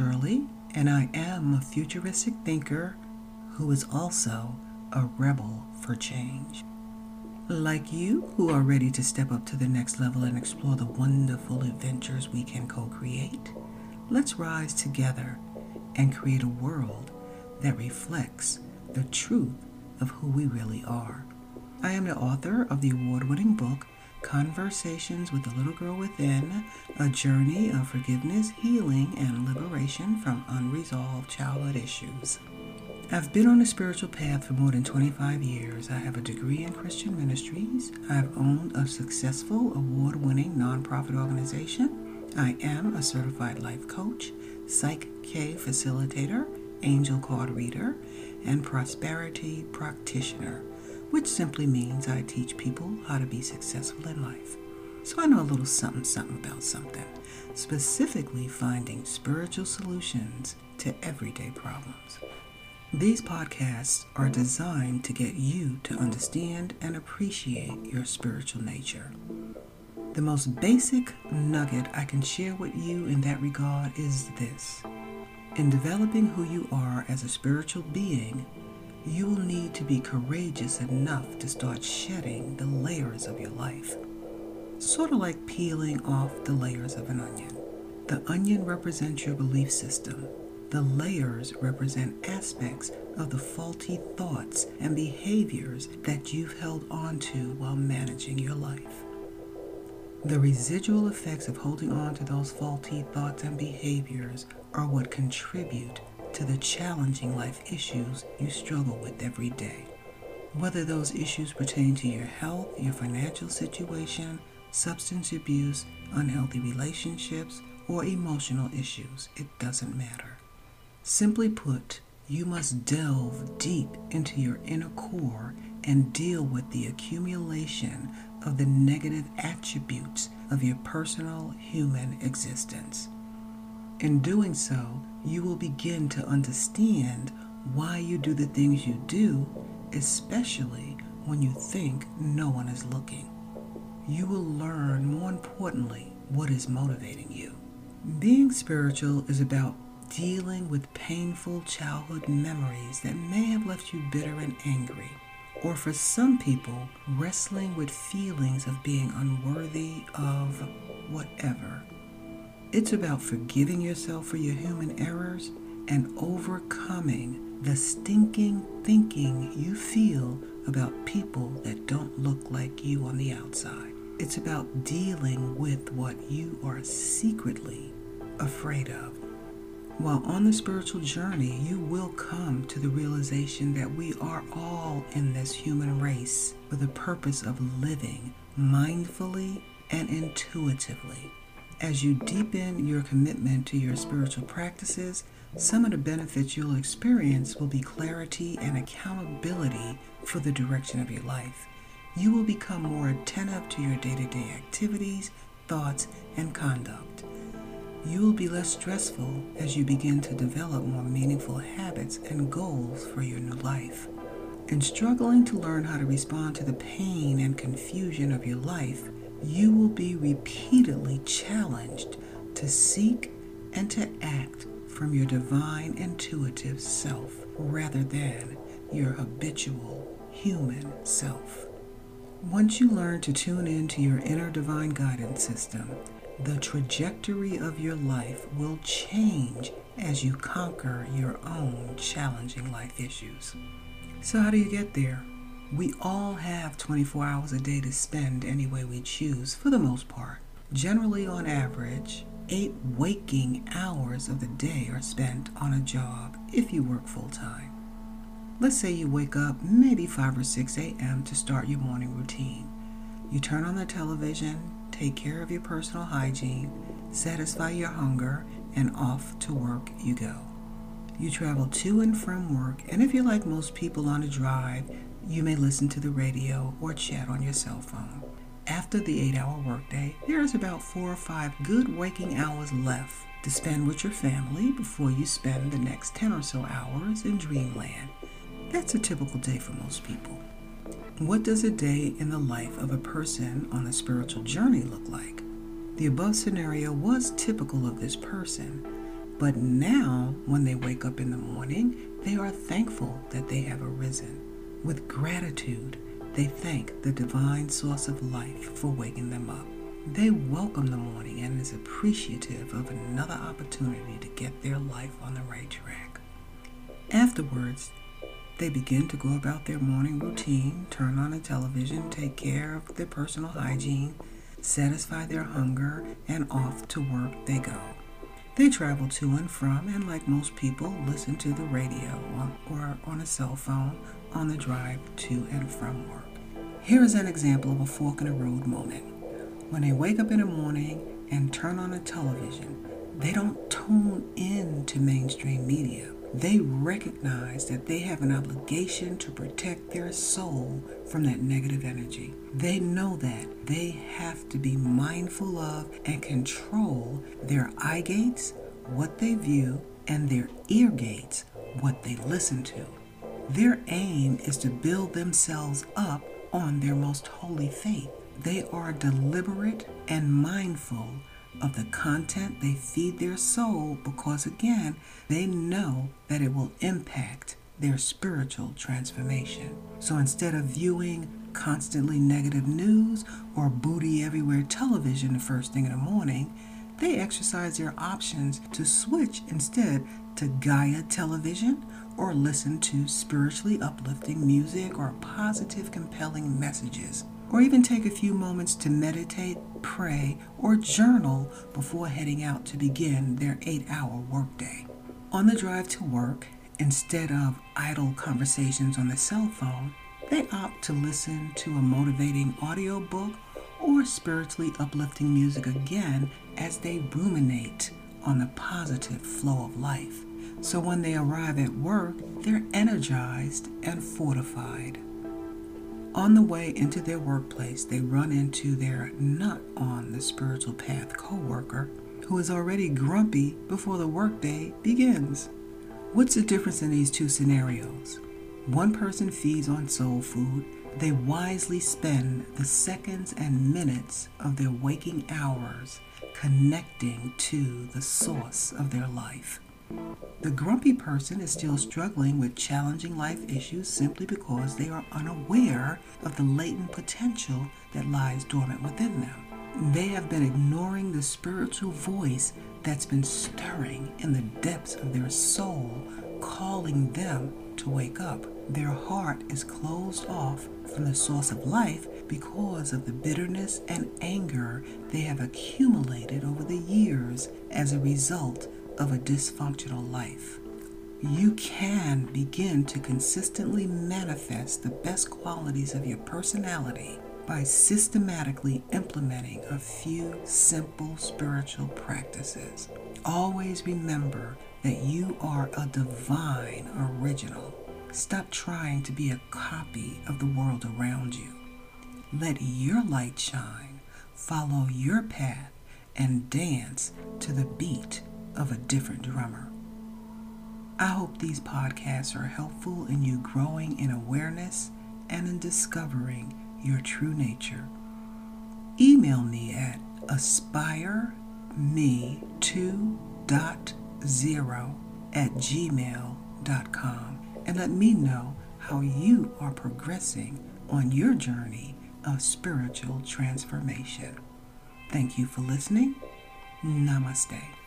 Shirley, and I am a futuristic thinker who is also a rebel for change. Like you, who are ready to step up to the next level and explore the wonderful adventures we can co create, let's rise together and create a world that reflects the truth of who we really are. I am the author of the award winning book Conversations with the Little Girl Within A Journey of Forgiveness, Healing, and Liberation from Unresolved Childhood Issues. I've been on a spiritual path for more than 25 years. I have a degree in Christian ministries. I've owned a successful award winning nonprofit organization. I am a certified life coach, Psych K facilitator, angel card reader, and prosperity practitioner which simply means I teach people how to be successful in life. So I know a little something something about something, specifically finding spiritual solutions to everyday problems. These podcasts are designed to get you to understand and appreciate your spiritual nature. The most basic nugget I can share with you in that regard is this. In developing who you are as a spiritual being, you will need to be courageous enough to start shedding the layers of your life. Sort of like peeling off the layers of an onion. The onion represents your belief system. The layers represent aspects of the faulty thoughts and behaviors that you've held onto while managing your life. The residual effects of holding on to those faulty thoughts and behaviors are what contribute to the challenging life issues you struggle with every day. Whether those issues pertain to your health, your financial situation, substance abuse, unhealthy relationships, or emotional issues, it doesn't matter. Simply put, you must delve deep into your inner core and deal with the accumulation of the negative attributes of your personal human existence. In doing so, you will begin to understand why you do the things you do, especially when you think no one is looking. You will learn, more importantly, what is motivating you. Being spiritual is about dealing with painful childhood memories that may have left you bitter and angry, or for some people, wrestling with feelings of being unworthy of whatever it's about forgiving yourself for your human errors and overcoming the stinking thinking you feel about people that don't look like you on the outside. It's about dealing with what you are secretly afraid of. While on the spiritual journey, you will come to the realization that we are all in this human race for the purpose of living mindfully and intuitively. As you deepen your commitment to your spiritual practices, some of the benefits you'll experience will be clarity and accountability for the direction of your life. You will become more attentive to your day to day activities, thoughts, and conduct. You will be less stressful as you begin to develop more meaningful habits and goals for your new life. In struggling to learn how to respond to the pain and confusion of your life, you will be repeatedly challenged to seek and to act from your divine intuitive self rather than your habitual human self. Once you learn to tune into your inner divine guidance system, the trajectory of your life will change as you conquer your own challenging life issues. So, how do you get there? We all have 24 hours a day to spend any way we choose, for the most part. Generally, on average, eight waking hours of the day are spent on a job if you work full time. Let's say you wake up maybe 5 or 6 a.m. to start your morning routine. You turn on the television, take care of your personal hygiene, satisfy your hunger, and off to work you go. You travel to and from work, and if you're like most people on a drive, you may listen to the radio or chat on your cell phone. After the eight hour workday, there is about four or five good waking hours left to spend with your family before you spend the next 10 or so hours in dreamland. That's a typical day for most people. What does a day in the life of a person on a spiritual journey look like? The above scenario was typical of this person. But now, when they wake up in the morning, they are thankful that they have arisen. With gratitude, they thank the divine source of life for waking them up. They welcome the morning and is appreciative of another opportunity to get their life on the right track. Afterwards, they begin to go about their morning routine, turn on the television, take care of their personal hygiene, satisfy their hunger, and off to work they go. They travel to and from, and like most people, listen to the radio or on a cell phone on the drive to and from work. Here is an example of a fork in the road moment. When they wake up in the morning and turn on the television, they don't tune in to mainstream media they recognize that they have an obligation to protect their soul from that negative energy. They know that they have to be mindful of and control their eye gates, what they view, and their ear gates, what they listen to. Their aim is to build themselves up on their most holy faith. They are deliberate and mindful of the content they feed their soul because, again, they know that it will impact their spiritual transformation. So instead of viewing constantly negative news or booty everywhere television the first thing in the morning, they exercise their options to switch instead to Gaia television or listen to spiritually uplifting music or positive, compelling messages or even take a few moments to meditate, pray, or journal before heading out to begin their eight hour workday. On the drive to work, instead of idle conversations on the cell phone, they opt to listen to a motivating audiobook or spiritually uplifting music again as they ruminate on the positive flow of life. So when they arrive at work, they're energized and fortified. On the way into their workplace, they run into their not on the spiritual path coworker who is already grumpy before the workday begins. What's the difference in these two scenarios? One person feeds on soul food. They wisely spend the seconds and minutes of their waking hours connecting to the source of their life. The grumpy person is still struggling with challenging life issues simply because they are unaware of the latent potential that lies dormant within them. They have been ignoring the spiritual voice that's been stirring in the depths of their soul, calling them to wake up. Their heart is closed off from the source of life because of the bitterness and anger they have accumulated over the years as a result of a dysfunctional life. You can begin to consistently manifest the best qualities of your personality by systematically implementing a few simple spiritual practices. Always remember that you are a divine original. Stop trying to be a copy of the world around you. Let your light shine, follow your path, and dance to the beat of a different drummer. I hope these podcasts are helpful in you growing in awareness and in discovering your true nature. Email me at aspireme2.0 at gmail.com and let me know how you are progressing on your journey of spiritual transformation. Thank you for listening. Namaste.